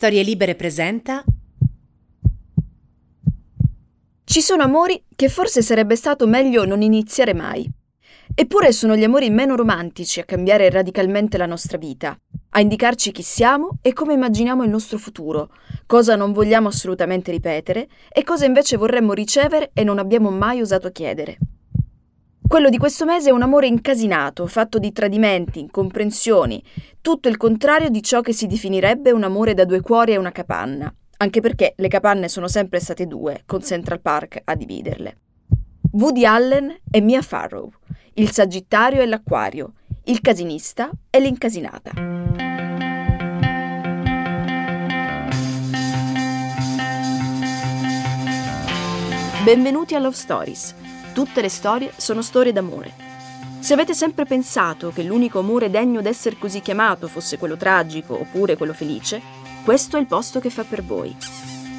Storie Libere presenta. Ci sono amori che forse sarebbe stato meglio non iniziare mai. Eppure sono gli amori meno romantici a cambiare radicalmente la nostra vita, a indicarci chi siamo e come immaginiamo il nostro futuro, cosa non vogliamo assolutamente ripetere e cosa invece vorremmo ricevere e non abbiamo mai osato chiedere. Quello di questo mese è un amore incasinato, fatto di tradimenti, incomprensioni, tutto il contrario di ciò che si definirebbe un amore da due cuori e una capanna, anche perché le capanne sono sempre state due, con Central Park a dividerle. Woody Allen e Mia Farrow, il Sagittario e l'Acquario, il casinista e l'incasinata. Benvenuti a Love Stories Tutte le storie sono storie d'amore. Se avete sempre pensato che l'unico amore degno d'essere così chiamato fosse quello tragico oppure quello felice, questo è il posto che fa per voi.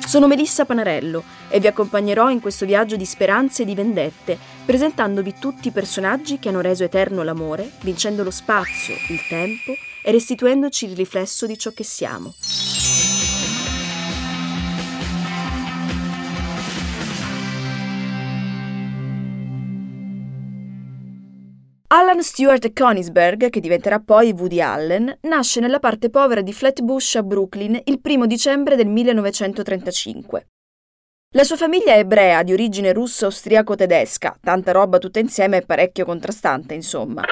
Sono Melissa Panarello e vi accompagnerò in questo viaggio di speranze e di vendette, presentandovi tutti i personaggi che hanno reso eterno l'amore, vincendo lo spazio, il tempo e restituendoci il riflesso di ciò che siamo. Alan Stewart Konigsberg, che diventerà poi Woody Allen, nasce nella parte povera di Flatbush a Brooklyn il 1 dicembre del 1935. La sua famiglia è ebrea di origine russo-austriaco-tedesca, tanta roba tutta insieme e parecchio contrastante, insomma.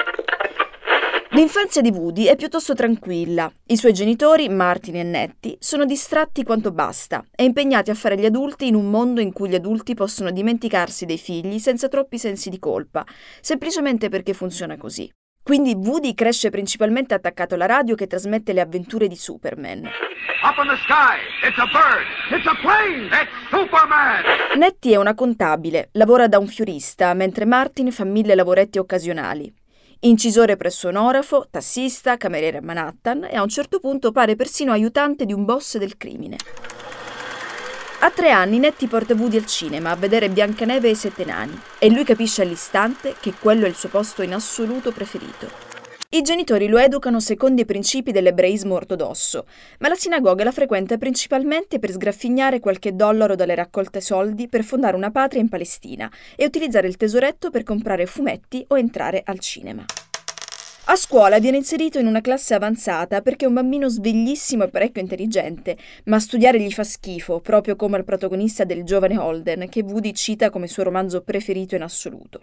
L'infanzia di Woody è piuttosto tranquilla. I suoi genitori, Martin e Nettie, sono distratti quanto basta e impegnati a fare gli adulti in un mondo in cui gli adulti possono dimenticarsi dei figli senza troppi sensi di colpa, semplicemente perché funziona così. Quindi Woody cresce principalmente attaccato alla radio che trasmette le avventure di Superman. Up in the sky, it's a bird, it's a plane, it's Superman! Nettie è una contabile, lavora da un fiorista, mentre Martin fa mille lavoretti occasionali. Incisore presso un orafo, tassista, cameriere a Manhattan e a un certo punto pare persino aiutante di un boss del crimine. A tre anni Nettie porta Woody al cinema a vedere Biancaneve e i Sette Nani e lui capisce all'istante che quello è il suo posto in assoluto preferito. I genitori lo educano secondo i principi dell'ebraismo ortodosso, ma la sinagoga la frequenta principalmente per sgraffignare qualche dollaro dalle raccolte soldi per fondare una patria in Palestina e utilizzare il tesoretto per comprare fumetti o entrare al cinema. A scuola viene inserito in una classe avanzata perché è un bambino sveglissimo e parecchio intelligente, ma studiare gli fa schifo, proprio come al protagonista del giovane Holden, che Woody cita come suo romanzo preferito in assoluto.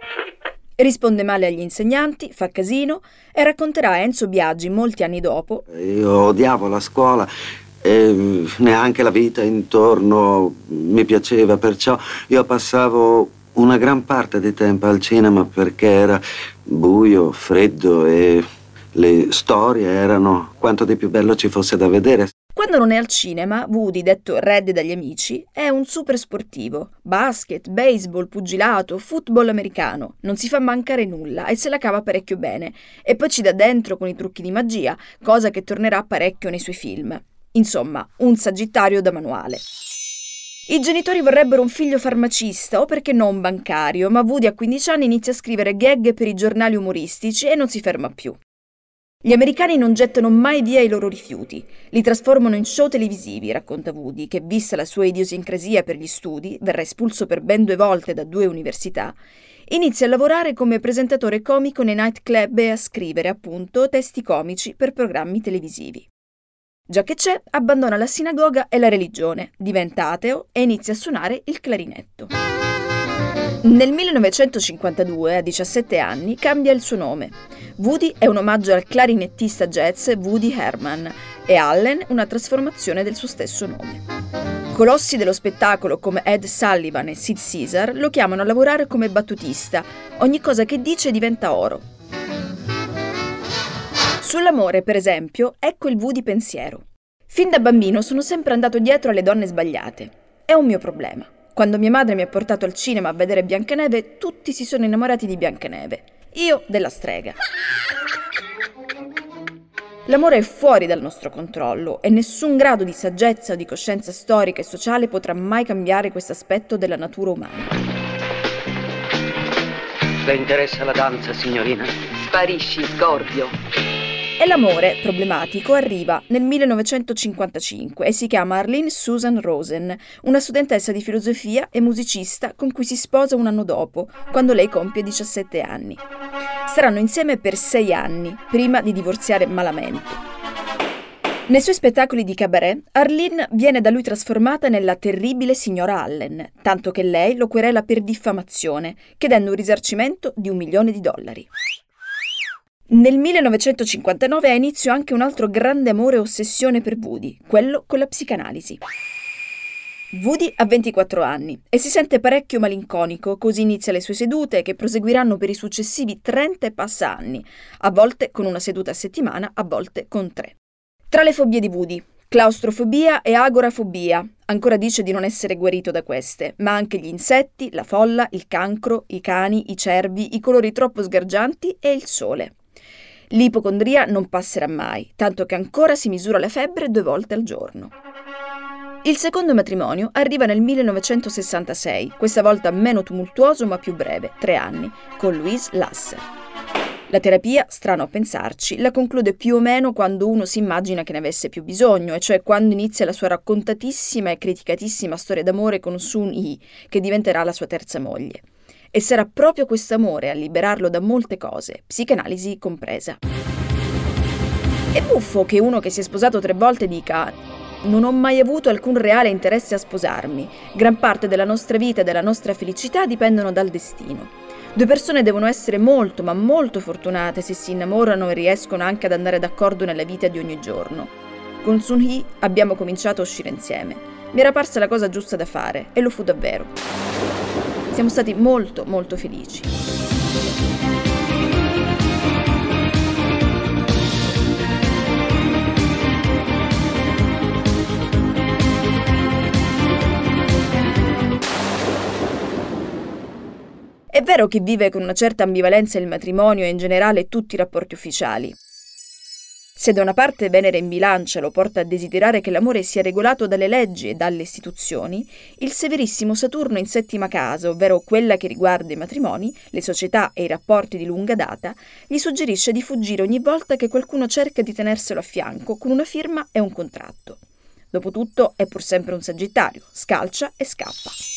Risponde male agli insegnanti, fa casino e racconterà a Enzo Biaggi molti anni dopo. Io odiavo la scuola e neanche la vita intorno mi piaceva, perciò io passavo una gran parte di tempo al cinema perché era buio, freddo e le storie erano quanto di più bello ci fosse da vedere. Quando non è al cinema, Woody, detto Red dagli amici, è un super sportivo. Basket, baseball, pugilato, football americano. Non si fa mancare nulla e se la cava parecchio bene. E poi ci dà dentro con i trucchi di magia, cosa che tornerà parecchio nei suoi film. Insomma, un sagittario da manuale. I genitori vorrebbero un figlio farmacista o perché no un bancario, ma Woody a 15 anni inizia a scrivere gag per i giornali umoristici e non si ferma più. Gli americani non gettano mai via i loro rifiuti, li trasformano in show televisivi, racconta Woody, che vista la sua idiosincrasia per gli studi, verrà espulso per ben due volte da due università, inizia a lavorare come presentatore comico nei nightclub e a scrivere, appunto, testi comici per programmi televisivi. Già che c'è, abbandona la sinagoga e la religione, diventa ateo e inizia a suonare il clarinetto. Nel 1952, a 17 anni, cambia il suo nome. Woody è un omaggio al clarinettista jazz Woody Herman e Allen una trasformazione del suo stesso nome. Colossi dello spettacolo come Ed Sullivan e Sid Caesar lo chiamano a lavorare come battutista. Ogni cosa che dice diventa oro. Sull'amore, per esempio, ecco il Woody pensiero. Fin da bambino sono sempre andato dietro alle donne sbagliate. È un mio problema. Quando mia madre mi ha portato al cinema a vedere Biancaneve, tutti si sono innamorati di Biancaneve. Io della strega. L'amore è fuori dal nostro controllo e nessun grado di saggezza o di coscienza storica e sociale potrà mai cambiare questo aspetto della natura umana. Le interessa la danza, signorina? Sparisci, Scorpio. E l'amore problematico arriva nel 1955 e si chiama Arlene Susan Rosen, una studentessa di filosofia e musicista con cui si sposa un anno dopo, quando lei compie 17 anni. Saranno insieme per sei anni, prima di divorziare malamente. Nei suoi spettacoli di cabaret, Arlene viene da lui trasformata nella terribile signora Allen, tanto che lei lo querela per diffamazione, chiedendo un risarcimento di un milione di dollari. Nel 1959 ha inizio anche un altro grande amore e ossessione per Woody, quello con la psicanalisi. Woody ha 24 anni e si sente parecchio malinconico, così inizia le sue sedute che proseguiranno per i successivi 30 e passa anni, a volte con una seduta a settimana, a volte con tre. Tra le fobie di Woody, claustrofobia e agorafobia. Ancora dice di non essere guarito da queste, ma anche gli insetti, la folla, il cancro, i cani, i cervi, i colori troppo sgargianti e il sole. L'ipocondria non passerà mai, tanto che ancora si misura la febbre due volte al giorno. Il secondo matrimonio arriva nel 1966, questa volta meno tumultuoso ma più breve, tre anni, con Louise Lasser. La terapia, strano a pensarci, la conclude più o meno quando uno si immagina che ne avesse più bisogno, e cioè quando inizia la sua raccontatissima e criticatissima storia d'amore con Sun Yi, che diventerà la sua terza moglie. E sarà proprio questo amore a liberarlo da molte cose, psicanalisi compresa. È buffo che uno che si è sposato tre volte dica non ho mai avuto alcun reale interesse a sposarmi. Gran parte della nostra vita e della nostra felicità dipendono dal destino. Due persone devono essere molto, ma molto fortunate se si innamorano e riescono anche ad andare d'accordo nella vita di ogni giorno. Con Sun Hee abbiamo cominciato a uscire insieme. Mi era parsa la cosa giusta da fare e lo fu davvero. Siamo stati molto, molto felici. È vero che vive con una certa ambivalenza il matrimonio e in generale tutti i rapporti ufficiali. Se da una parte Venere in bilancia lo porta a desiderare che l'amore sia regolato dalle leggi e dalle istituzioni, il severissimo Saturno in settima casa, ovvero quella che riguarda i matrimoni, le società e i rapporti di lunga data, gli suggerisce di fuggire ogni volta che qualcuno cerca di tenerselo a fianco con una firma e un contratto. Dopotutto è pur sempre un sagittario, scalcia e scappa.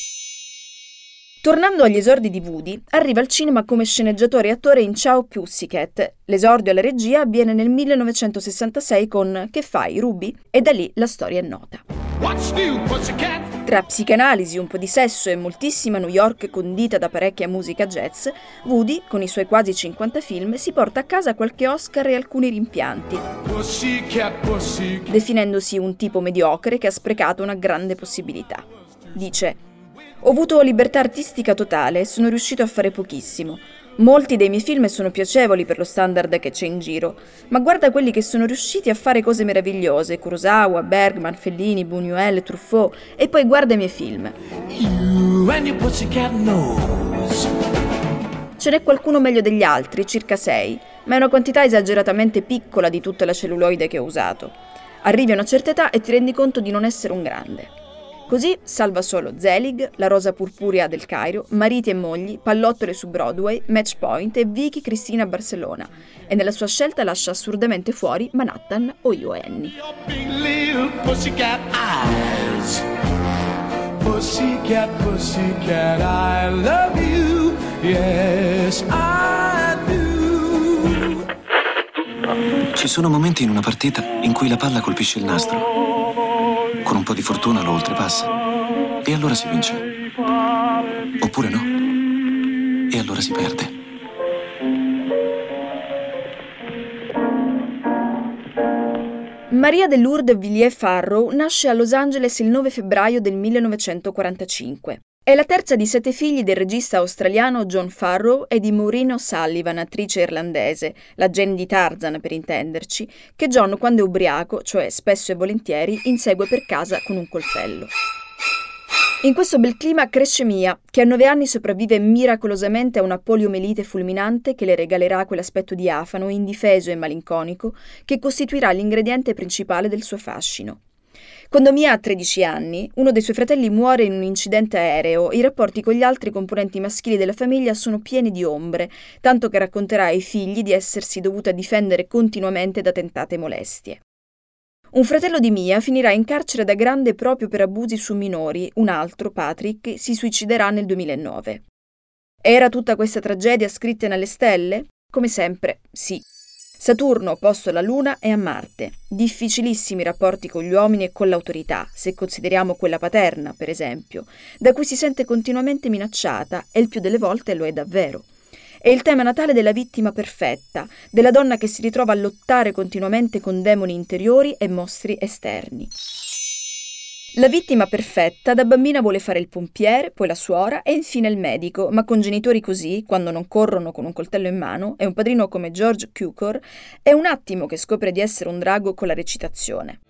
Tornando agli esordi di Woody, arriva al cinema come sceneggiatore e attore in Ciao Pussycat. L'esordio alla regia avviene nel 1966 con Che fai, Ruby? E da lì la storia è nota. Tra psicanalisi, un po' di sesso e moltissima New York condita da parecchia musica jazz, Woody, con i suoi quasi 50 film, si porta a casa qualche Oscar e alcuni rimpianti, definendosi un tipo mediocre che ha sprecato una grande possibilità. Dice ho avuto libertà artistica totale e sono riuscito a fare pochissimo. Molti dei miei film sono piacevoli per lo standard che c'è in giro, ma guarda quelli che sono riusciti a fare cose meravigliose, Kurosawa, Bergman, Fellini, Buñuel, Truffaut, e poi guarda i miei film. Ce n'è qualcuno meglio degli altri, circa sei, ma è una quantità esageratamente piccola di tutta la celluloide che ho usato. Arrivi a una certa età e ti rendi conto di non essere un grande. Così salva solo Zelig, La rosa purpurea del Cairo, Mariti e mogli, Pallottole su Broadway, Match Point e Vicky Cristina a Barcellona e nella sua scelta lascia assurdamente fuori Manhattan o Io Annie. Pussycat, pussycat, I love you, yes I do. Ci sono momenti in una partita in cui la palla colpisce il nastro po' di fortuna lo oltrepassa. E allora si vince. Oppure no. E allora si perde. Maria de Lourdes Villiers Farrow nasce a Los Angeles il 9 febbraio del 1945. È la terza di sette figli del regista australiano John Farrow e di Maureen O'Sullivan, attrice irlandese, la Jane di Tarzan per intenderci, che John quando è ubriaco, cioè spesso e volentieri, insegue per casa con un coltello. In questo bel clima cresce Mia, che a nove anni sopravvive miracolosamente a una poliomelite fulminante che le regalerà quell'aspetto diafano, indifeso e malinconico che costituirà l'ingrediente principale del suo fascino. Quando Mia ha 13 anni, uno dei suoi fratelli muore in un incidente aereo. I rapporti con gli altri componenti maschili della famiglia sono pieni di ombre, tanto che racconterà ai figli di essersi dovuta difendere continuamente da tentate molestie. Un fratello di Mia finirà in carcere da grande proprio per abusi su minori, un altro, Patrick, si suiciderà nel 2009. Era tutta questa tragedia scritta nelle stelle? Come sempre, sì. Saturno opposto alla Luna e a Marte. Difficilissimi rapporti con gli uomini e con l'autorità, se consideriamo quella paterna, per esempio, da cui si sente continuamente minacciata e il più delle volte lo è davvero. È il tema natale della vittima perfetta, della donna che si ritrova a lottare continuamente con demoni interiori e mostri esterni. La vittima perfetta da bambina vuole fare il pompiere, poi la suora e infine il medico, ma con genitori così, quando non corrono con un coltello in mano, e un padrino come George Cukor, è un attimo che scopre di essere un drago con la recitazione.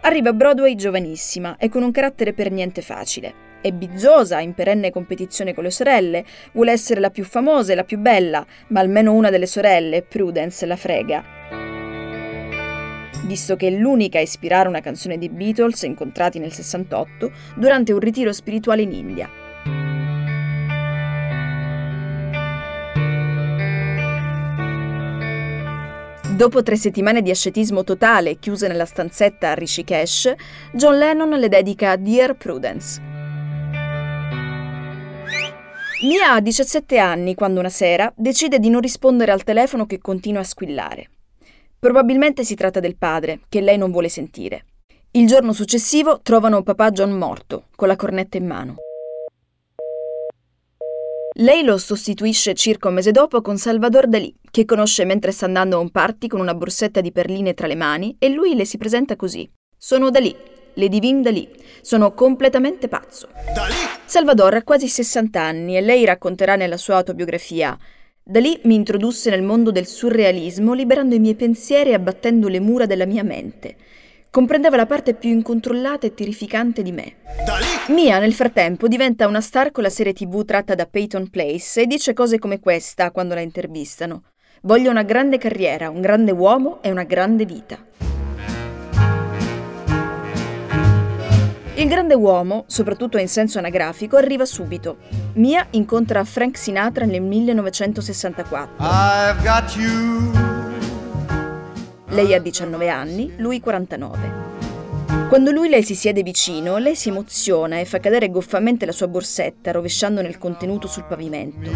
Arriva a Broadway giovanissima e con un carattere per niente facile. È bizzosa, in perenne competizione con le sorelle, vuole essere la più famosa e la più bella, ma almeno una delle sorelle, Prudence, la frega visto che è l'unica a ispirare una canzone dei Beatles incontrati nel 68 durante un ritiro spirituale in India. Dopo tre settimane di ascetismo totale chiuse nella stanzetta a Rishikesh, John Lennon le dedica Dear Prudence. Mia ha 17 anni quando una sera decide di non rispondere al telefono che continua a squillare. Probabilmente si tratta del padre, che lei non vuole sentire. Il giorno successivo trovano papà John morto, con la cornetta in mano. Lei lo sostituisce circa un mese dopo con Salvador Dalì, che conosce mentre sta andando a un party con una borsetta di perline tra le mani e lui le si presenta così. Sono Dalì, le Divine Dalì. Sono completamente pazzo. Dalì! Salvador ha quasi 60 anni e lei racconterà nella sua autobiografia da lì mi introdusse nel mondo del surrealismo, liberando i miei pensieri e abbattendo le mura della mia mente. Comprendeva la parte più incontrollata e terrificante di me. Mia, nel frattempo, diventa una star con la serie tv tratta da Peyton Place e dice cose come questa quando la intervistano. Voglio una grande carriera, un grande uomo e una grande vita. Il grande uomo, soprattutto in senso anagrafico, arriva subito. Mia incontra Frank Sinatra nel 1964. Lei ha 19 anni, lui 49. Quando lui le si siede vicino, lei si emoziona e fa cadere goffamente la sua borsetta, rovesciandone il contenuto sul pavimento.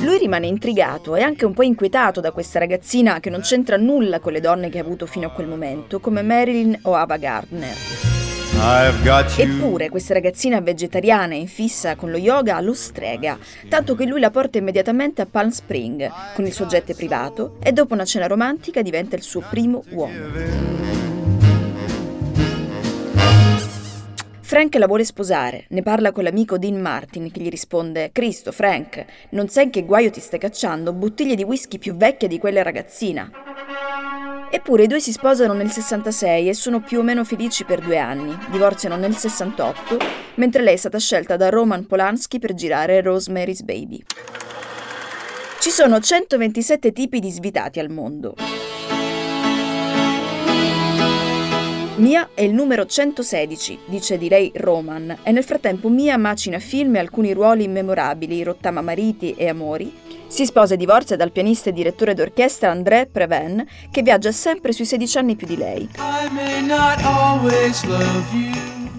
Lui rimane intrigato e anche un po' inquietato da questa ragazzina che non c'entra nulla con le donne che ha avuto fino a quel momento, come Marilyn o Ava Gardner. Eppure questa ragazzina vegetariana in fissa con lo yoga lo strega, tanto che lui la porta immediatamente a Palm Spring con il suo jet privato e dopo una cena romantica diventa il suo primo uomo. Frank la vuole sposare, ne parla con l'amico Dean Martin che gli risponde Cristo, Frank, non sai in che guaio ti stai cacciando? Bottiglie di whisky più vecchie di quella ragazzina. Eppure i due si sposano nel 66 e sono più o meno felici per due anni. Divorziano nel 68, mentre lei è stata scelta da Roman Polanski per girare Rosemary's Baby. Ci sono 127 tipi di svitati al mondo. Mia è il numero 116, dice di lei Roman, e nel frattempo Mia macina film e alcuni ruoli immemorabili, rottama mariti e amori, si sposa e divorzia dal pianista e direttore d'orchestra André Preven, che viaggia sempre sui 16 anni più di lei.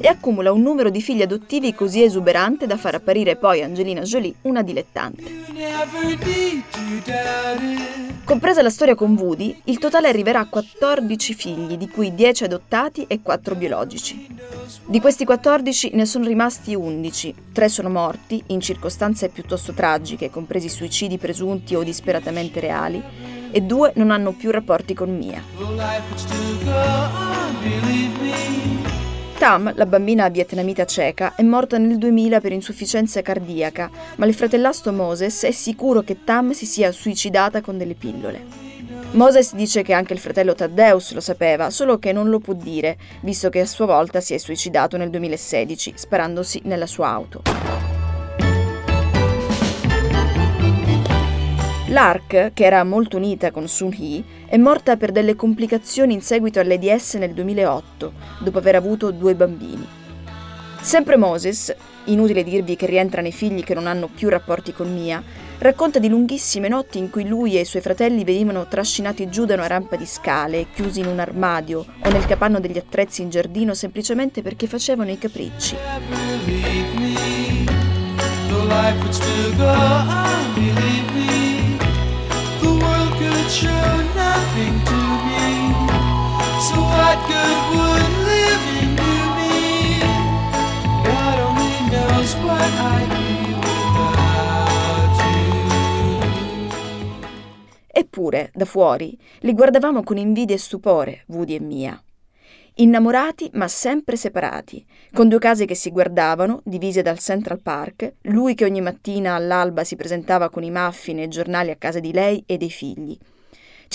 E accumula un numero di figli adottivi così esuberante da far apparire poi Angelina Jolie una dilettante. Compresa la storia con Woody, il totale arriverà a 14 figli, di cui 10 adottati e 4 biologici. Di questi 14 ne sono rimasti 11, 3 sono morti in circostanze piuttosto tragiche, compresi suicidi presunti o disperatamente reali, e due non hanno più rapporti con Mia. Tam, la bambina vietnamita cieca, è morta nel 2000 per insufficienza cardiaca, ma il fratellastro Moses è sicuro che Tam si sia suicidata con delle pillole. Moses dice che anche il fratello Taddeus lo sapeva, solo che non lo può dire, visto che a sua volta si è suicidato nel 2016, sparandosi nella sua auto. Lark, che era molto unita con Sun-hee, è morta per delle complicazioni in seguito all'AIDS nel 2008, dopo aver avuto due bambini. Sempre Moses, inutile dirvi che rientra nei figli che non hanno più rapporti con Mia, racconta di lunghissime notti in cui lui e i suoi fratelli venivano trascinati giù da una rampa di scale, chiusi in un armadio o nel capanno degli attrezzi in giardino semplicemente perché facevano i capricci. Eppure, da fuori, li guardavamo con invidia e stupore, Woody e Mia. Innamorati ma sempre separati, con due case che si guardavano, divise dal Central Park, lui che ogni mattina all'alba si presentava con i muffin e i giornali a casa di lei e dei figli,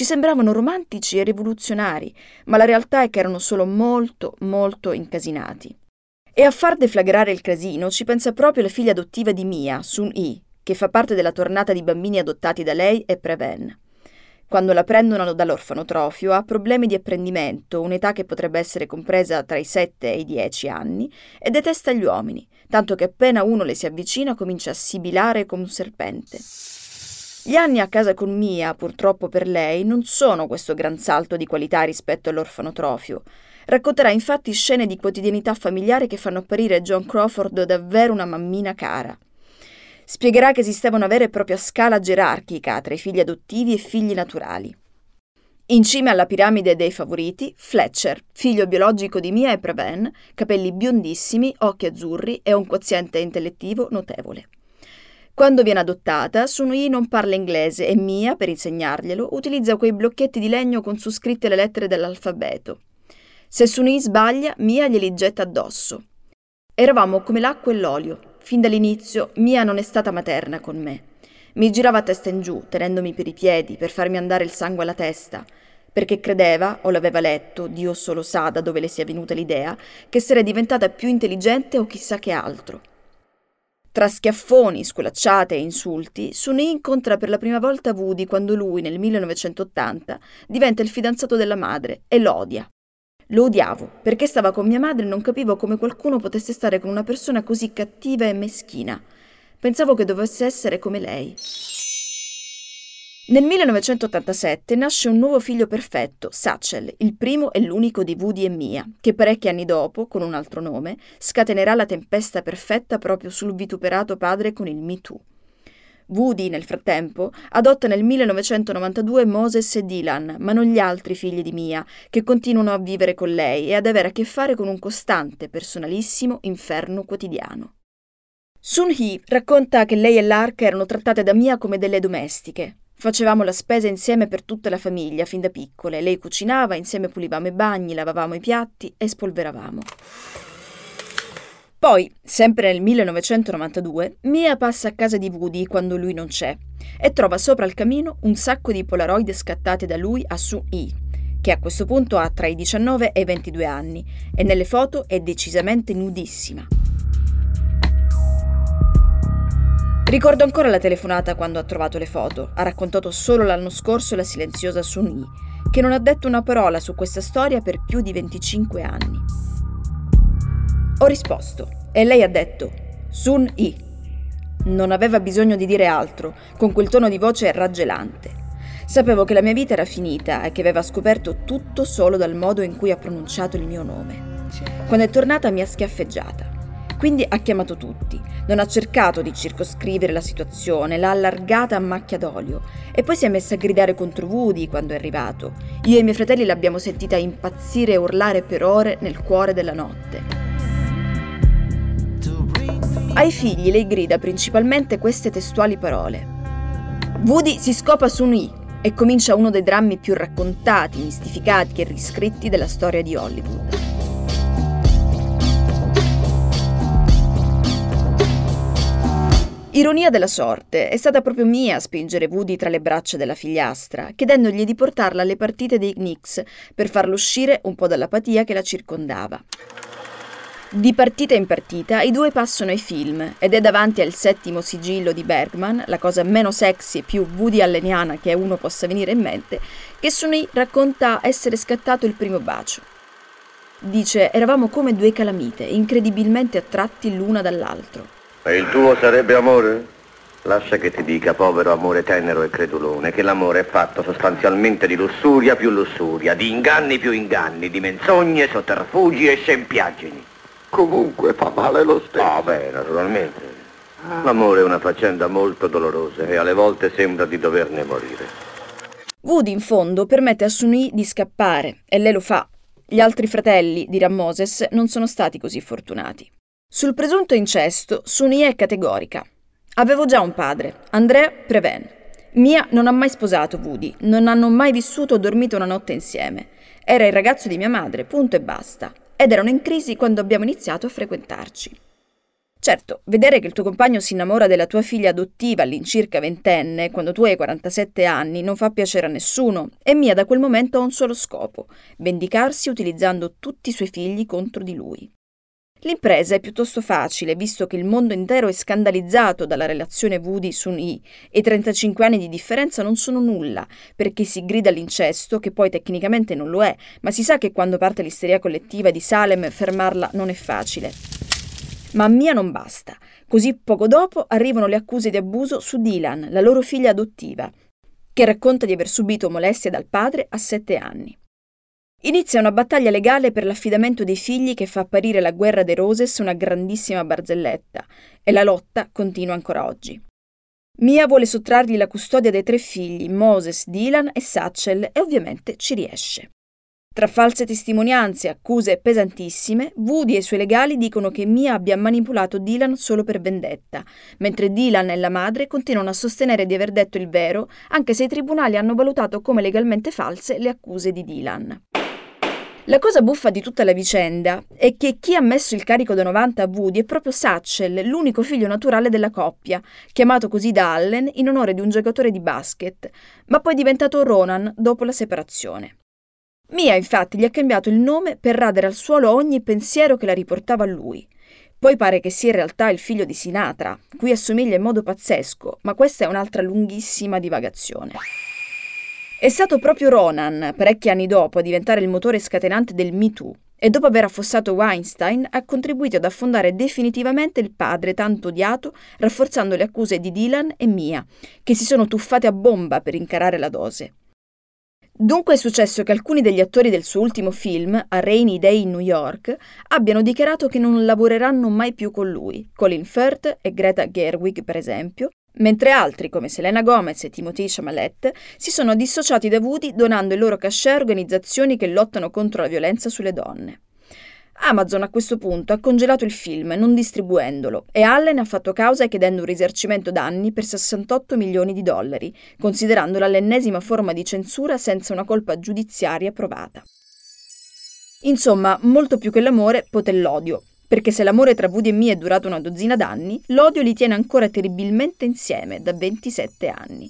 ci sembravano romantici e rivoluzionari, ma la realtà è che erano solo molto, molto incasinati. E a far deflagrare il casino ci pensa proprio la figlia adottiva di Mia, Sun-Yi, che fa parte della tornata di bambini adottati da lei e Preven. Quando la prendono dall'orfanotrofio ha problemi di apprendimento, un'età che potrebbe essere compresa tra i 7 e i 10 anni, e detesta gli uomini, tanto che appena uno le si avvicina comincia a sibilare come un serpente. Gli anni a casa con Mia, purtroppo per lei, non sono questo gran salto di qualità rispetto all'orfanotrofio. Racconterà infatti scene di quotidianità familiare che fanno apparire John Crawford davvero una mammina cara. Spiegherà che esisteva una vera e propria scala gerarchica tra i figli adottivi e figli naturali. In cima alla piramide dei favoriti, Fletcher, figlio biologico di Mia e Preven, capelli biondissimi, occhi azzurri e un quoziente intellettivo notevole. Quando viene adottata, Sunui non parla inglese e Mia, per insegnarglielo, utilizza quei blocchetti di legno con su scritte le lettere dell'alfabeto. Se Sunui sbaglia, Mia glieli getta addosso. Eravamo come l'acqua e l'olio. Fin dall'inizio, Mia non è stata materna con me. Mi girava testa in giù, tenendomi per i piedi, per farmi andare il sangue alla testa, perché credeva, o l'aveva letto, Dio solo sa da dove le sia venuta l'idea, che sarei diventata più intelligente o chissà che altro. Tra schiaffoni, sculacciate e insulti, Sunny incontra per la prima volta Woody quando lui, nel 1980, diventa il fidanzato della madre e lo odia. Lo odiavo perché stava con mia madre e non capivo come qualcuno potesse stare con una persona così cattiva e meschina. Pensavo che dovesse essere come lei. Nel 1987 nasce un nuovo figlio perfetto, Satchel, il primo e l'unico di Woody e Mia, che parecchi anni dopo, con un altro nome, scatenerà la tempesta perfetta proprio sul vituperato padre con il Me Too. Woody, nel frattempo, adotta nel 1992 Moses e Dylan, ma non gli altri figli di Mia, che continuano a vivere con lei e ad avere a che fare con un costante, personalissimo inferno quotidiano. Sun-hee racconta che lei e Lark erano trattate da Mia come delle domestiche, Facevamo la spesa insieme per tutta la famiglia, fin da piccole. Lei cucinava, insieme pulivamo i bagni, lavavamo i piatti e spolveravamo. Poi, sempre nel 1992, Mia passa a casa di Woody quando lui non c'è e trova sopra il camino un sacco di polaroid scattate da lui a Su-Yi, che a questo punto ha tra i 19 e i 22 anni e nelle foto è decisamente nudissima. Ricordo ancora la telefonata quando ha trovato le foto. Ha raccontato solo l'anno scorso la silenziosa Sun-Yi, che non ha detto una parola su questa storia per più di 25 anni. Ho risposto e lei ha detto Sun-Yi. Non aveva bisogno di dire altro, con quel tono di voce raggelante. Sapevo che la mia vita era finita e che aveva scoperto tutto solo dal modo in cui ha pronunciato il mio nome. Quando è tornata mi ha schiaffeggiata. Quindi ha chiamato tutti, non ha cercato di circoscrivere la situazione, l'ha allargata a macchia d'olio e poi si è messa a gridare contro Woody quando è arrivato. Io e i miei fratelli l'abbiamo sentita impazzire e urlare per ore nel cuore della notte. Ai figli lei grida principalmente queste testuali parole. Woody si scopa su Nui e comincia uno dei drammi più raccontati, mistificati e riscritti della storia di Hollywood. Ironia della sorte, è stata proprio Mia a spingere Woody tra le braccia della figliastra, chiedendogli di portarla alle partite dei Knicks per farlo uscire un po' dall'apatia che la circondava. Di partita in partita i due passano ai film ed è davanti al settimo sigillo di Bergman, la cosa meno sexy e più Woody Alleniana che uno possa venire in mente, che Suni racconta essere scattato il primo bacio. Dice, eravamo come due calamite, incredibilmente attratti l'una dall'altro. E il tuo sarebbe amore? Lascia che ti dica, povero amore tenero e credulone, che l'amore è fatto sostanzialmente di lussuria più lussuria, di inganni più inganni, di menzogne, sotterfugi e scempiaggini. Comunque fa male lo stesso. Ah, beh, naturalmente. L'amore è una faccenda molto dolorosa e alle volte sembra di doverne morire. Woody, in fondo, permette a Sunui di scappare e lei lo fa. Gli altri fratelli, dirà Moses, non sono stati così fortunati. Sul presunto incesto, Sunui è categorica. Avevo già un padre, Andrea Preven. Mia non ha mai sposato Woody, non hanno mai vissuto o dormito una notte insieme. Era il ragazzo di mia madre, punto e basta. Ed erano in crisi quando abbiamo iniziato a frequentarci. Certo, vedere che il tuo compagno si innamora della tua figlia adottiva all'incirca ventenne, quando tu hai 47 anni, non fa piacere a nessuno, e Mia da quel momento ha un solo scopo, vendicarsi utilizzando tutti i suoi figli contro di lui. L'impresa è piuttosto facile, visto che il mondo intero è scandalizzato dalla relazione Woody-Sun-Yi e 35 anni di differenza non sono nulla, perché si grida all'incesto, che poi tecnicamente non lo è, ma si sa che quando parte l'isteria collettiva di Salem fermarla non è facile. Ma Mia non basta. Così poco dopo arrivano le accuse di abuso su Dylan, la loro figlia adottiva, che racconta di aver subito molestie dal padre a sette anni. Inizia una battaglia legale per l'affidamento dei figli che fa apparire la guerra dei Roses una grandissima barzelletta e la lotta continua ancora oggi. Mia vuole sottrargli la custodia dei tre figli, Moses, Dylan e Satchel, e ovviamente ci riesce. Tra false testimonianze e accuse pesantissime, Woody e i suoi legali dicono che Mia abbia manipolato Dylan solo per vendetta, mentre Dylan e la madre continuano a sostenere di aver detto il vero, anche se i tribunali hanno valutato come legalmente false le accuse di Dylan. La cosa buffa di tutta la vicenda è che chi ha messo il carico da 90 a Woody è proprio Satchel, l'unico figlio naturale della coppia, chiamato così da Allen in onore di un giocatore di basket, ma poi diventato Ronan dopo la separazione. Mia infatti gli ha cambiato il nome per radere al suolo ogni pensiero che la riportava a lui. Poi pare che sia in realtà il figlio di Sinatra, cui assomiglia in modo pazzesco, ma questa è un'altra lunghissima divagazione. È stato proprio Ronan, parecchi anni dopo, a diventare il motore scatenante del Me Too e dopo aver affossato Weinstein ha contribuito ad affondare definitivamente il padre tanto odiato, rafforzando le accuse di Dylan e Mia, che si sono tuffate a bomba per incarare la dose. Dunque è successo che alcuni degli attori del suo ultimo film, A Rainy Day in New York, abbiano dichiarato che non lavoreranno mai più con lui, Colin Firth e Greta Gerwig per esempio, mentre altri, come Selena Gomez e Timothy Chalamet, si sono dissociati da Woody donando il loro cachet a organizzazioni che lottano contro la violenza sulle donne. Amazon a questo punto ha congelato il film, non distribuendolo, e Allen ha fatto causa chiedendo un risarcimento danni per 68 milioni di dollari, considerandola l'ennesima forma di censura senza una colpa giudiziaria provata. Insomma, molto più che l'amore, poté l'odio, perché se l'amore tra Woody e Mia è durato una dozzina d'anni, l'odio li tiene ancora terribilmente insieme da 27 anni.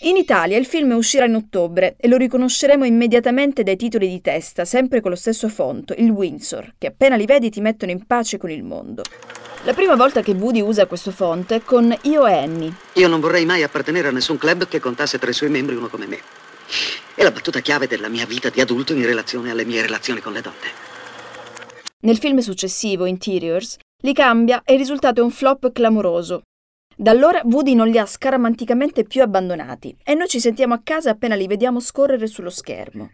In Italia il film uscirà in ottobre e lo riconosceremo immediatamente dai titoli di testa, sempre con lo stesso fonto, il Windsor, che appena li vedi ti mettono in pace con il mondo. La prima volta che Woody usa questo font è con Io e Annie. Io non vorrei mai appartenere a nessun club che contasse tra i suoi membri uno come me. È la battuta chiave della mia vita di adulto in relazione alle mie relazioni con le donne. Nel film successivo, Interiors, li cambia e il risultato è un flop clamoroso. Da allora Woody non li ha scaramanticamente più abbandonati e noi ci sentiamo a casa appena li vediamo scorrere sullo schermo.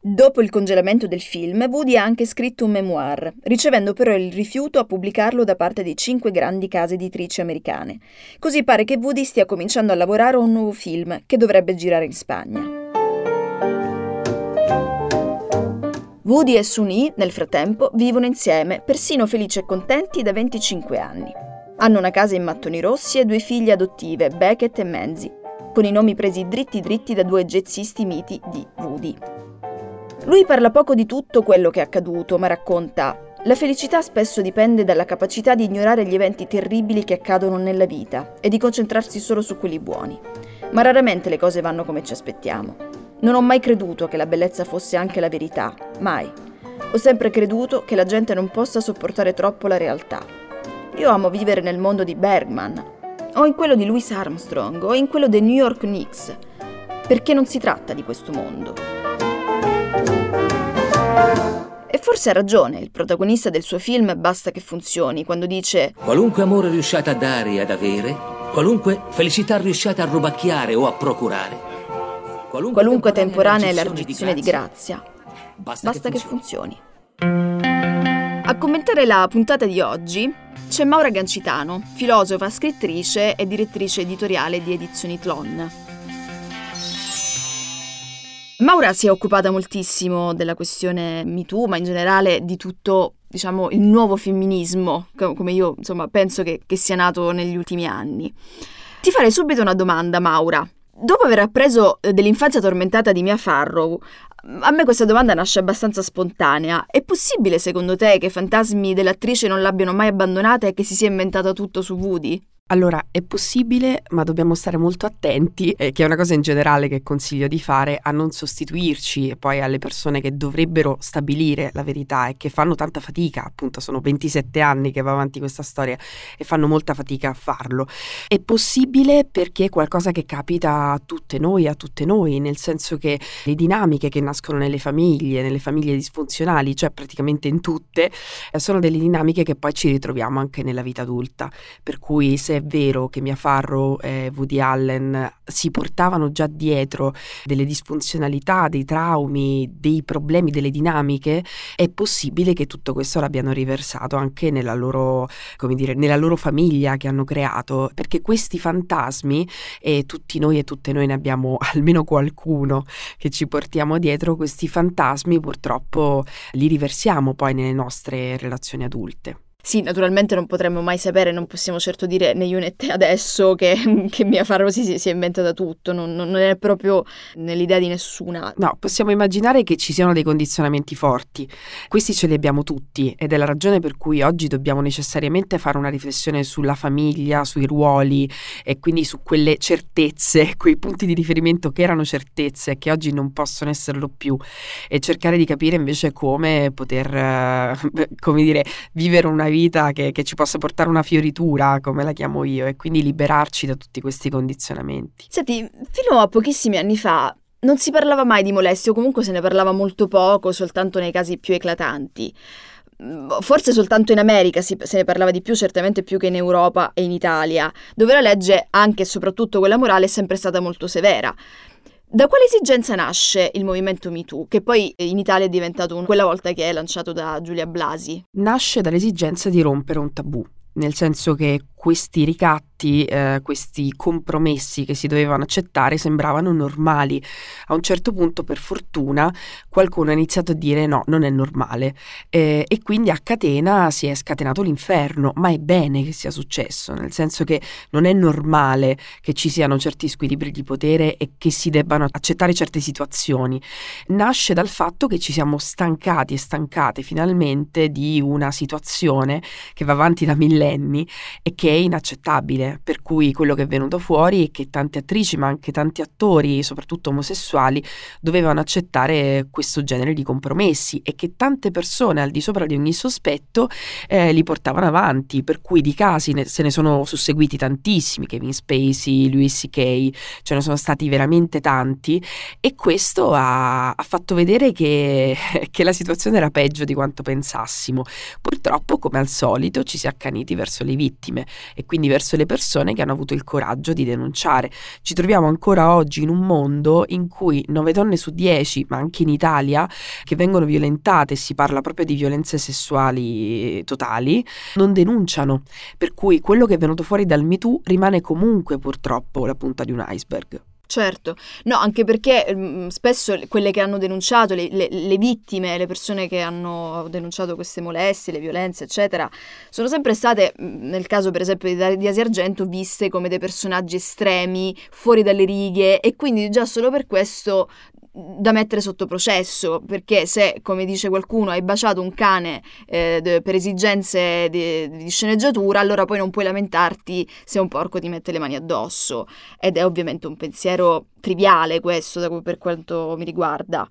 Dopo il congelamento del film, Woody ha anche scritto un memoir, ricevendo però il rifiuto a pubblicarlo da parte di cinque grandi case editrici americane. Così pare che Woody stia cominciando a lavorare a un nuovo film che dovrebbe girare in Spagna. Woody e Suni, nel frattempo, vivono insieme, persino felici e contenti da 25 anni. Hanno una casa in mattoni rossi e due figlie adottive, Beckett e Menzi, con i nomi presi dritti dritti da due jazzisti miti di Woody. Lui parla poco di tutto quello che è accaduto, ma racconta la felicità spesso dipende dalla capacità di ignorare gli eventi terribili che accadono nella vita e di concentrarsi solo su quelli buoni. Ma raramente le cose vanno come ci aspettiamo. Non ho mai creduto che la bellezza fosse anche la verità, mai. Ho sempre creduto che la gente non possa sopportare troppo la realtà. Io amo vivere nel mondo di Bergman, o in quello di Louis Armstrong, o in quello dei New York Knicks, perché non si tratta di questo mondo. E forse ha ragione il protagonista del suo film Basta che funzioni quando dice Qualunque amore riusciate a dare e ad avere, qualunque felicità riusciate a rubacchiare o a procurare, qualunque, temporanea elargizione di grazia, basta, basta che, funzioni. che funzioni. A commentare la puntata di oggi c'è Maura Gancitano, filosofa, scrittrice e direttrice editoriale di Edizioni Tlon. Maura si è occupata moltissimo della questione MeToo, ma in generale di tutto, diciamo, il nuovo femminismo, come io, insomma, penso che, che sia nato negli ultimi anni. Ti farei subito una domanda, Maura. Dopo aver appreso eh, dell'infanzia tormentata di Mia Farrow, a me questa domanda nasce abbastanza spontanea. È possibile, secondo te, che i fantasmi dell'attrice non l'abbiano mai abbandonata e che si sia inventata tutto su Woody? Allora, è possibile, ma dobbiamo stare molto attenti, eh, che è una cosa in generale che consiglio di fare, a non sostituirci e poi alle persone che dovrebbero stabilire la verità e che fanno tanta fatica, appunto sono 27 anni che va avanti questa storia e fanno molta fatica a farlo. È possibile perché è qualcosa che capita a tutte noi, a tutte noi, nel senso che le dinamiche che nascono nelle famiglie, nelle famiglie disfunzionali, cioè praticamente in tutte, eh, sono delle dinamiche che poi ci ritroviamo anche nella vita adulta. Per cui se è vero che Mia Farrow e Woody Allen si portavano già dietro delle disfunzionalità, dei traumi, dei problemi, delle dinamiche, è possibile che tutto questo l'abbiano riversato anche nella loro, dire, nella loro famiglia che hanno creato, perché questi fantasmi, e tutti noi e tutte noi ne abbiamo almeno qualcuno che ci portiamo dietro, questi fantasmi purtroppo li riversiamo poi nelle nostre relazioni adulte. Sì, naturalmente non potremmo mai sapere, non possiamo certo dire né io né te adesso che, che Mia Farrow si, si è inventata tutto, non, non, è proprio nell'idea di nessuna. No, possiamo immaginare che ci siano dei condizionamenti forti. Questi ce li abbiamo tutti ed è la ragione per cui oggi dobbiamo necessariamente fare una riflessione sulla famiglia, sui ruoli e quindi su quelle certezze, quei punti di riferimento che erano certezze e che oggi non possono esserlo più e cercare di capire invece come poter, come dire, vivere una vita vita che, che, ci possa portare una fioritura, come la chiamo io, e quindi liberarci da tutti questi condizionamenti. Senti, fino a pochissimi anni fa non si parlava mai di molestie, o comunque se ne parlava molto poco, soltanto nei casi più eclatanti. Forse soltanto in America si, se ne parlava di più, certamente più che in Europa e in Italia, dove la legge, anche e soprattutto quella morale, è sempre stata molto severa. Da quale esigenza nasce il movimento MeToo, che poi in Italia è diventato un, quella volta che è lanciato da Giulia Blasi? Nasce dall'esigenza di rompere un tabù, nel senso che questi ricatti, eh, questi compromessi che si dovevano accettare sembravano normali. A un certo punto, per fortuna, qualcuno ha iniziato a dire no, non è normale. Eh, e quindi a catena si è scatenato l'inferno, ma è bene che sia successo, nel senso che non è normale che ci siano certi squilibri di potere e che si debbano accettare certe situazioni. Nasce dal fatto che ci siamo stancati e stancate finalmente di una situazione che va avanti da millenni e che inaccettabile, per cui quello che è venuto fuori è che tante attrici, ma anche tanti attori, soprattutto omosessuali, dovevano accettare questo genere di compromessi e che tante persone al di sopra di ogni sospetto eh, li portavano avanti, per cui di casi ne, se ne sono susseguiti tantissimi, Kevin Spacey, Louis C.K., ce ne sono stati veramente tanti e questo ha, ha fatto vedere che, che la situazione era peggio di quanto pensassimo. Purtroppo, come al solito, ci si è accaniti verso le vittime e quindi verso le persone che hanno avuto il coraggio di denunciare. Ci troviamo ancora oggi in un mondo in cui 9 donne su 10, ma anche in Italia, che vengono violentate, si parla proprio di violenze sessuali totali, non denunciano. Per cui quello che è venuto fuori dal MeToo rimane comunque purtroppo la punta di un iceberg. Certo, no, anche perché mh, spesso quelle che hanno denunciato, le, le, le, vittime, le persone che hanno denunciato queste molestie, le violenze, eccetera, sono sempre state, nel caso per esempio di, di Asia Argento, viste come dei personaggi estremi, fuori dalle righe e quindi già solo per questo da mettere sotto processo, perché se, come dice qualcuno, hai baciato un cane eh, per esigenze di, di, sceneggiatura, allora poi non puoi lamentarti se un porco ti mette le mani addosso. Ed è ovviamente un pensiero triviale questo, per quanto mi riguarda.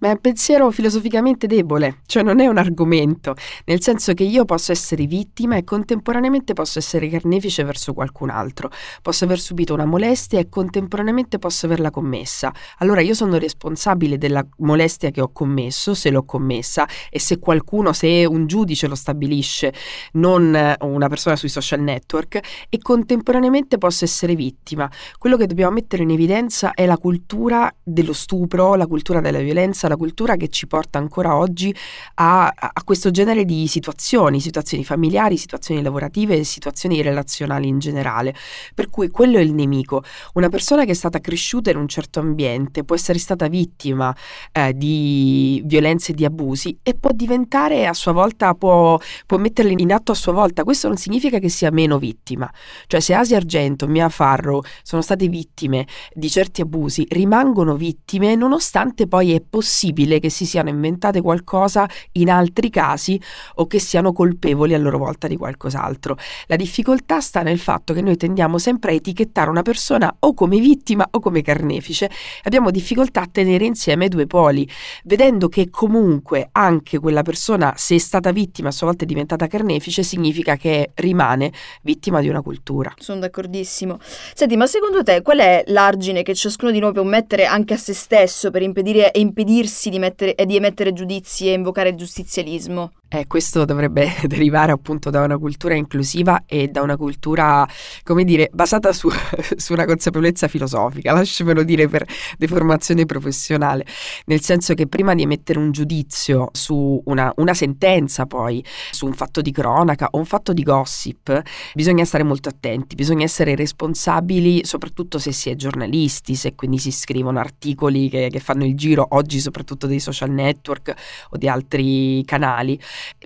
Ma è un pensiero filosoficamente debole, cioè non è un argomento, nel senso che io posso essere vittima e contemporaneamente posso essere carnefice verso qualcun altro, posso aver subito una molestia e contemporaneamente posso averla commessa. Allora io sono responsabile della molestia che ho commesso, se l'ho commessa e se qualcuno, se un giudice lo stabilisce, non una persona sui social network e contemporaneamente posso essere vittima. Quello che dobbiamo mettere in evidenza è la cultura dello stupro, la cultura della violenza, la cultura che ci porta ancora oggi a, a questo genere di situazioni, situazioni familiari, situazioni lavorative e situazioni relazionali in generale. Per cui quello è il nemico. Una persona che è stata cresciuta in un certo ambiente può essere stata vittima eh, di violenze e di abusi e può diventare a sua volta, può, può metterle in atto a sua volta. Questo non significa che sia meno vittima. Cioè se Asia Argento, Mia Farro sono state vittime di certi abusi, rimangono vittime nonostante poi è possibile possibile che si siano inventate qualcosa in altri casi o che siano colpevoli a loro volta di qualcos'altro. La difficoltà sta nel fatto che noi tendiamo sempre a etichettare una persona o come vittima o come carnefice. Abbiamo difficoltà a tenere insieme due poli, vedendo che comunque anche quella persona, se è stata vittima a sua volta è diventata carnefice, significa che rimane vittima di una cultura. Sono d'accordissimo. Senti, ma secondo te qual è l'argine che ciascuno di noi può mettere anche a se stesso per impedire e impedirsi di, mettere, di emettere giudizi e invocare il giustizialismo? Eh, questo dovrebbe derivare appunto da una cultura inclusiva e da una cultura, come dire, basata su, su, una consapevolezza filosofica, lasciamelo dire per deformazione professionale, nel senso che prima di emettere un giudizio su una, una sentenza poi, su un fatto di cronaca o un fatto di gossip, bisogna stare molto attenti, bisogna essere responsabili, soprattutto se si è giornalisti, se quindi si scrivono articoli che, che fanno il giro oggi soprattutto dei social network o di altri canali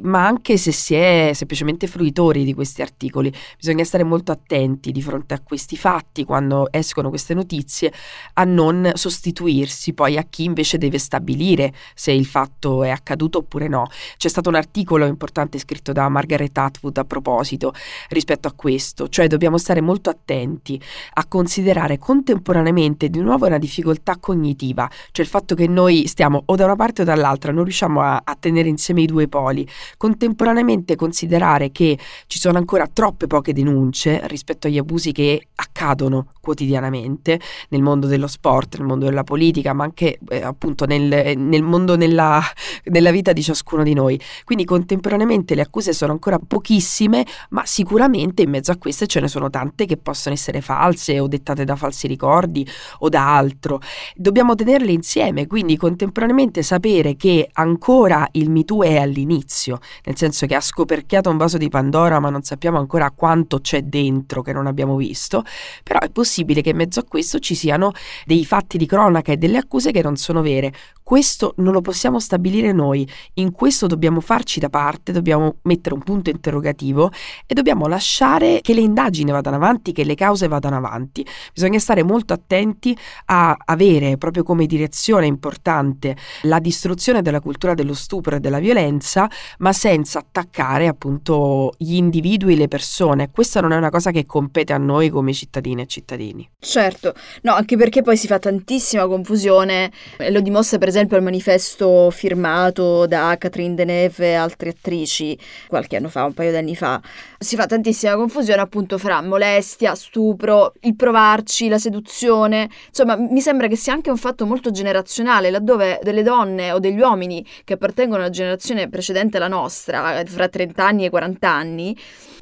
ma anche se si è semplicemente fruitori di questi articoli. Bisogna stare molto attenti di fronte a questi fatti quando escono queste notizie a non sostituirsi poi a chi invece deve stabilire se il fatto è accaduto oppure no. C'è stato un articolo importante scritto da Margaret Atwood a proposito rispetto a questo, cioè dobbiamo stare molto attenti a considerare contemporaneamente di nuovo una difficoltà cognitiva, cioè il fatto che noi stiamo o da una parte o dall'altra, non riusciamo a, a tenere insieme i due poli Contemporaneamente considerare che ci sono ancora troppe poche denunce rispetto agli abusi che accadono quotidianamente nel mondo dello sport, nel mondo della politica, ma anche eh, appunto nel, nel mondo, nella, nella vita di ciascuno di noi. Quindi contemporaneamente le accuse sono ancora pochissime, ma sicuramente in mezzo a queste ce ne sono tante che possono essere false o dettate da falsi ricordi o da altro. Dobbiamo tenerle insieme, quindi contemporaneamente sapere che ancora il MeToo è all'inizio inizio, nel senso che ha scoperchiato un vaso di Pandora ma non sappiamo ancora quanto c'è dentro che non abbiamo visto, però è possibile che in mezzo a questo ci siano dei fatti di cronaca e delle accuse che non sono vere. Questo non lo possiamo stabilire noi, in questo dobbiamo farci da parte, dobbiamo mettere un punto interrogativo e dobbiamo lasciare che le indagini vadano avanti, che le cause vadano avanti. Bisogna stare molto attenti a avere proprio come direzione importante la distruzione della cultura dello stupro e della violenza, ma senza attaccare appunto gli individui, le persone. Questa non è una cosa che compete a noi come cittadine e cittadini. Certo, no, anche perché poi si fa tantissima confusione, lo dimostra per esempio il manifesto firmato da Catherine Deneuve e altre attrici qualche anno fa, un paio d'anni fa. Si fa tantissima confusione appunto fra molestia, stupro, il provarci, la seduzione. Insomma, mi sembra che sia anche un fatto molto generazionale, laddove delle donne o degli uomini che appartengono alla generazione precedente la nostra, fra 30 anni e 40 anni,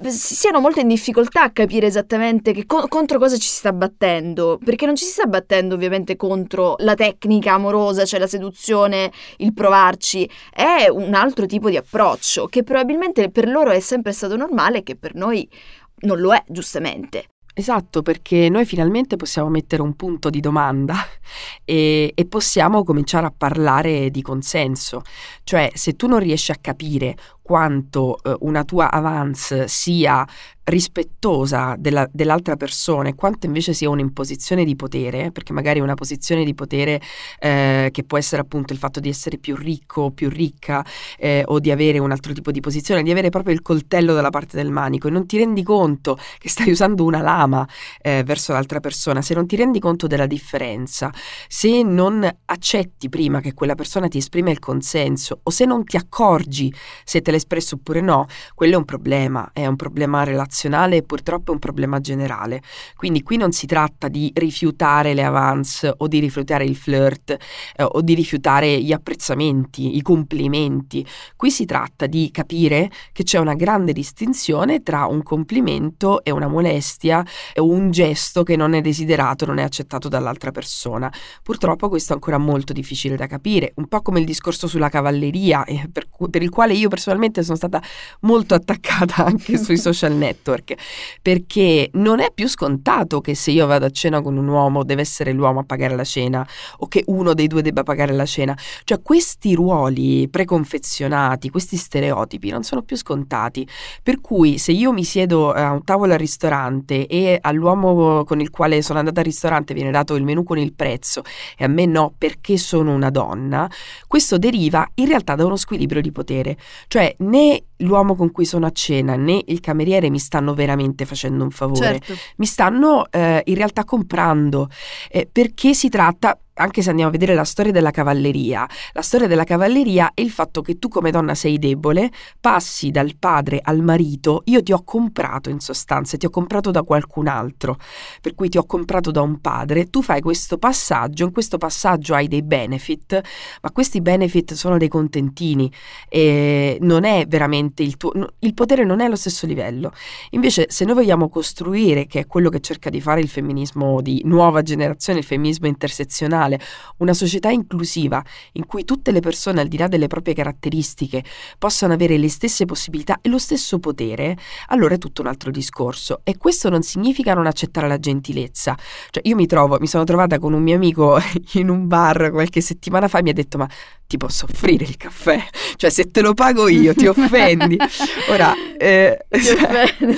siano molto in difficoltà a capire esattamente co- contro cosa ci si sta battendo, perché non ci si sta battendo ovviamente contro la tecnica amorosa, cioè la seduzione, il provarci, è un altro tipo di approccio che probabilmente per loro è sempre stato normale e che per noi non lo è, giustamente. Esatto, perché noi finalmente possiamo mettere un punto di domanda e, e, possiamo cominciare a parlare di consenso. Cioè, se tu non riesci a capire quanto eh, una tua avance sia rispettosa della, dell'altra persona e quanto invece sia un'imposizione di potere, perché magari una posizione di potere eh, che può essere appunto il fatto di essere più ricco o più ricca eh, o di avere un altro tipo di posizione, di avere proprio il coltello dalla parte del manico e non ti rendi conto che stai usando una lama eh, verso l'altra persona, se non ti rendi conto della differenza, se non accetti prima che quella persona ti esprime il consenso o se non ti accorgi se te l'ha espresso oppure no, quello è un problema, è un problema relazionale e purtroppo è un problema generale. Quindi qui non si tratta di rifiutare le avance o di rifiutare il flirt eh, o di rifiutare gli apprezzamenti, i complimenti. Qui si tratta di capire che c'è una grande distinzione tra un complimento e una molestia o un gesto che non è desiderato, non è accettato dall'altra persona. Purtroppo questo è ancora molto difficile da capire, un po' come il discorso sulla cavalleria, eh, per, per il quale io personalmente sono stata molto attaccata anche sui social network network, perché non è più scontato che se io vado a cena con un uomo deve essere l'uomo a pagare la cena o che uno dei due debba pagare la cena. Cioè questi ruoli preconfezionati, questi stereotipi non sono più scontati. Per cui se io mi siedo a un tavolo al ristorante e all'uomo con il quale sono andata al ristorante viene dato il menù con il prezzo e a me no perché sono una donna, questo deriva in realtà da uno squilibrio di potere. Cioè né l'uomo con cui sono a cena né il cameriere mi stanno veramente facendo un favore, Certo. mi stanno eh, in realtà comprando, eh, perché si tratta, anche se andiamo a vedere la storia della cavalleria, la storia della cavalleria è il fatto che tu come donna sei debole, passi dal padre al marito, io ti ho comprato in sostanza, ti ho comprato da qualcun altro, per cui ti ho comprato da un padre, tu fai questo passaggio, in questo passaggio hai dei benefit, ma questi benefit sono dei contentini e non è veramente il tuo, il potere non è allo stesso livello. Invece se noi vogliamo costruire, che è quello che cerca di fare il femminismo di nuova generazione, il femminismo intersezionale, una società inclusiva in cui tutte le persone, al di là delle proprie caratteristiche, possano avere le stesse possibilità e lo stesso potere, allora è tutto un altro discorso. E questo non significa non accettare la gentilezza. Cioè, io mi trovo, mi sono trovata con un mio amico in un bar qualche settimana fa e mi ha detto: Ma ti posso offrire il caffè? Cioè, se te lo pago io, ti offendi. Ora, eh, offendi.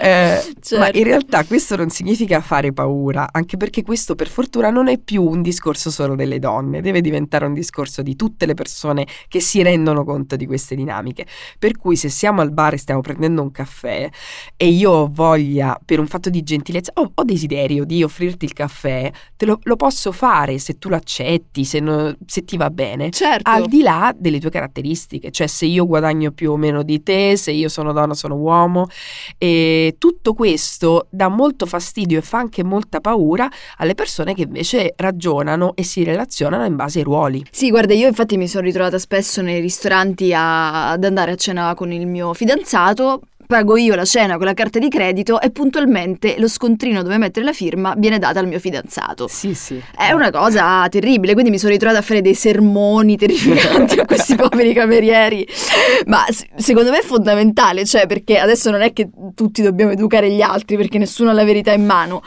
eh, Certo. ma in realtà questo non significa fare paura, anche perché questo per fortuna non è più un discorso solo delle donne, deve diventare un discorso di tutte le persone che si rendono conto di queste dinamiche. Per cui se siamo al bar e stiamo prendendo un caffè e io ho voglia, per un fatto di gentilezza, ho, ho desiderio di offrirti il caffè, te lo, lo posso fare se tu lo accetti, se, no- se ti va bene Certo. al di là delle tue caratteristiche, cioè se io guadagno più o meno di te, se io sono donna, sono uomo, e tutto questo dà molto fastidio e fa anche molta paura alle persone che invece ragionano e si relazionano in base ai ruoli. Sì, guarda, io infatti mi sono ritrovata spesso nei ristoranti a- ad andare a cena con il mio fidanzato. Pago io la cena con la carta di credito e puntualmente lo scontrino dove mettere la firma viene data al mio fidanzato. Sì, sì. È una cosa terribile, quindi mi sono ritrovata a fare dei sermoni terrificanti a questi poveri camerieri. Ma secondo me è fondamentale, cioè perché adesso non è che tutti dobbiamo educare gli altri perché nessuno ha la verità in mano.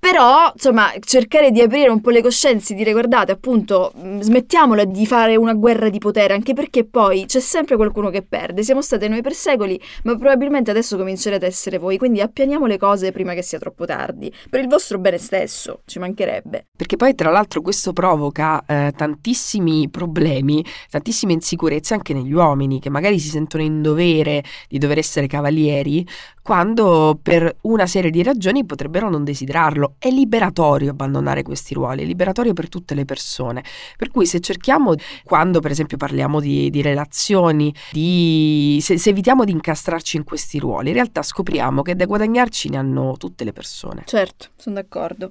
Però, insomma, cercare di aprire un po' le coscienze, dire guardate, appunto, mh, smettiamola di fare una guerra di potere, anche perché poi c'è sempre qualcuno che perde. Siamo state noi per secoli, ma probabilmente adesso comincerete a essere voi, quindi appianiamo le cose prima che sia troppo tardi. Per il vostro bene stesso, ci mancherebbe. Perché poi tra l'altro questo provoca eh, tantissimi problemi, tantissime insicurezze anche negli uomini che magari si sentono in dovere di dover essere cavalieri quando per una serie di ragioni potrebbero non desiderarlo. È liberatorio abbandonare questi ruoli, è liberatorio per tutte le persone. Per cui se cerchiamo, quando per esempio parliamo di, di relazioni, di, se, se evitiamo di incastrarci in questi ruoli, in realtà scopriamo che da guadagnarci ne hanno tutte le persone. Certo, sono d'accordo.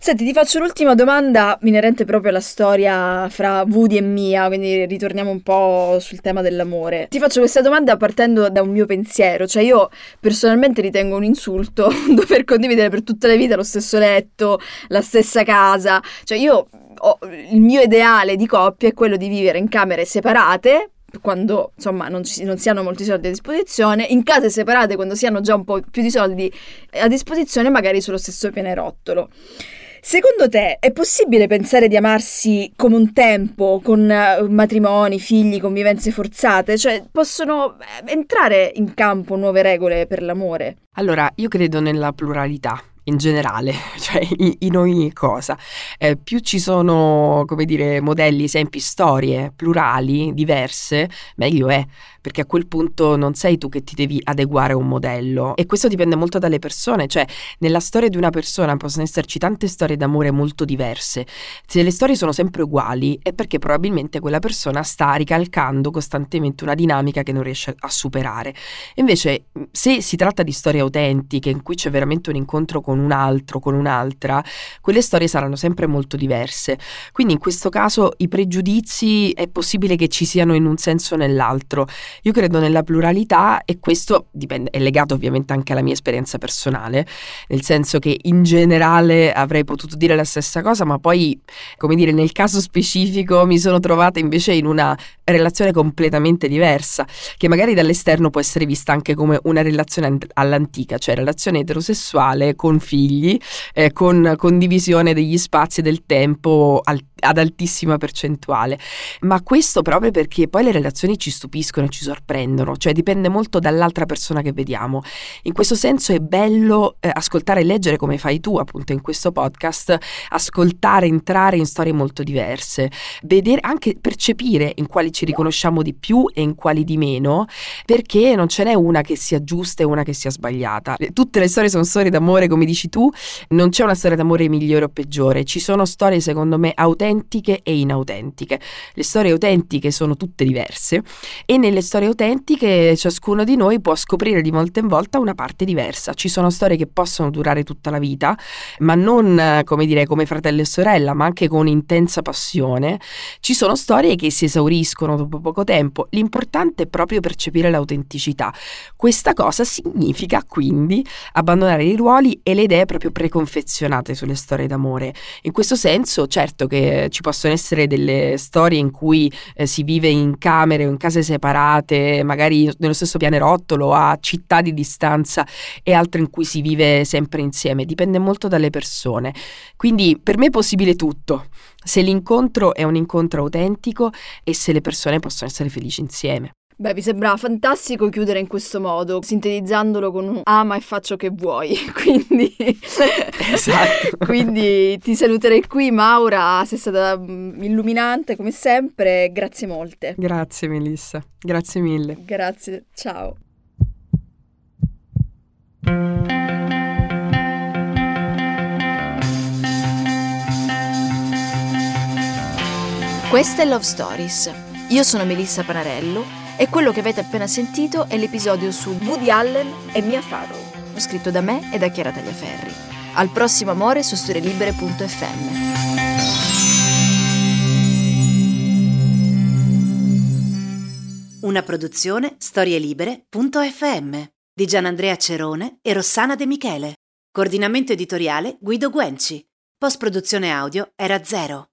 Senti, ti faccio l'ultima domanda inerente proprio alla storia fra Woody e Mia, quindi ritorniamo un po' sul tema dell'amore. Ti faccio questa domanda partendo da un mio pensiero, cioè io personalmente ritengo un insulto dover condividere per tutta la vita lo stesso letto, la stessa casa, cioè io ho- il mio ideale di coppia è quello di vivere in camere separate quando insomma non, ci- non si hanno molti soldi a disposizione, in case separate quando si hanno già un po' più di soldi a disposizione, magari sullo stesso pianerottolo. Secondo te è possibile pensare di amarsi come un tempo, con eh, matrimoni, figli, convivenze forzate? Cioè, possono eh, entrare in campo nuove regole per l'amore? Allora, io credo nella pluralità in generale, cioè in, ogni cosa. Eh, più ci sono, come dire, modelli, esempi, storie plurali, diverse, meglio è perché a quel punto non sei tu che ti devi adeguare a un modello e questo dipende molto dalle persone, cioè nella storia di una persona possono esserci tante storie d'amore molto diverse. Se le storie sono sempre uguali è perché probabilmente quella persona sta ricalcando costantemente una dinamica che non riesce a superare. Invece se si tratta di storie autentiche in cui c'è veramente un incontro con un altro, con un'altra, quelle storie saranno sempre molto diverse. Quindi in questo caso i pregiudizi è possibile che ci siano in un senso o nell'altro. Io credo nella pluralità e questo dipende, è legato ovviamente anche alla mia esperienza personale, nel senso che in generale avrei potuto dire la stessa cosa, ma poi, come dire, nel caso specifico mi sono trovata invece in una relazione completamente diversa, che magari dall'esterno può essere vista anche come una relazione all'antica, cioè relazione eterosessuale con figli, eh, con condivisione degli spazi e del tempo al, ad altissima percentuale. Ma questo proprio perché poi le relazioni ci stupiscono e ci sorprendono, cioè dipende molto dall'altra persona che vediamo. In questo senso è bello eh, ascoltare e leggere come fai tu appunto in questo podcast, ascoltare, entrare in storie molto diverse, vedere anche percepire in quali ci riconosciamo di più e in quali di meno, perché non ce n'è una che sia giusta e una che sia sbagliata. Tutte le storie sono storie d'amore, come dici tu, non c'è una storia d'amore migliore o peggiore, ci sono storie secondo me autentiche e inautentiche. Le storie autentiche sono tutte diverse e nelle storie autentiche ciascuno di noi può scoprire di volta in volta una parte diversa. Ci sono storie che possono durare tutta la vita, ma non come dire come fratello e sorella, ma anche con intensa passione. Ci sono storie che si esauriscono dopo poco tempo. L'importante è proprio percepire l'autenticità. Questa cosa significa quindi abbandonare i ruoli e le idee proprio preconfezionate sulle storie d'amore. In questo senso, certo che ci possono essere delle storie in cui eh, si vive in camere o in case separate, magari nello stesso pianerottolo, a città di distanza e altre in cui si vive sempre insieme. Dipende molto dalle persone. Quindi per me è possibile tutto. Se l'incontro è un incontro autentico e se le persone possono essere felici insieme. Beh, mi sembra fantastico chiudere in questo modo, sintetizzandolo con un ama e faccio che vuoi. Quindi, esatto. quindi ti saluterei qui, Maura. Sei stata mm, illuminante come sempre. Grazie molte. Grazie, Melissa. Grazie mille. Grazie, ciao. Questa è Love Stories. Io sono Melissa Panarello e quello che avete appena sentito è l'episodio su Woody Allen e Mia Farrow, scritto da me e da Chiara Tagliaferri. Al prossimo amore su storielibere.fm. Una produzione storielibere.fm di Gianandrea Cerone e Rossana De Michele. Coordinamento editoriale Guido Guenci. Post produzione audio era zero.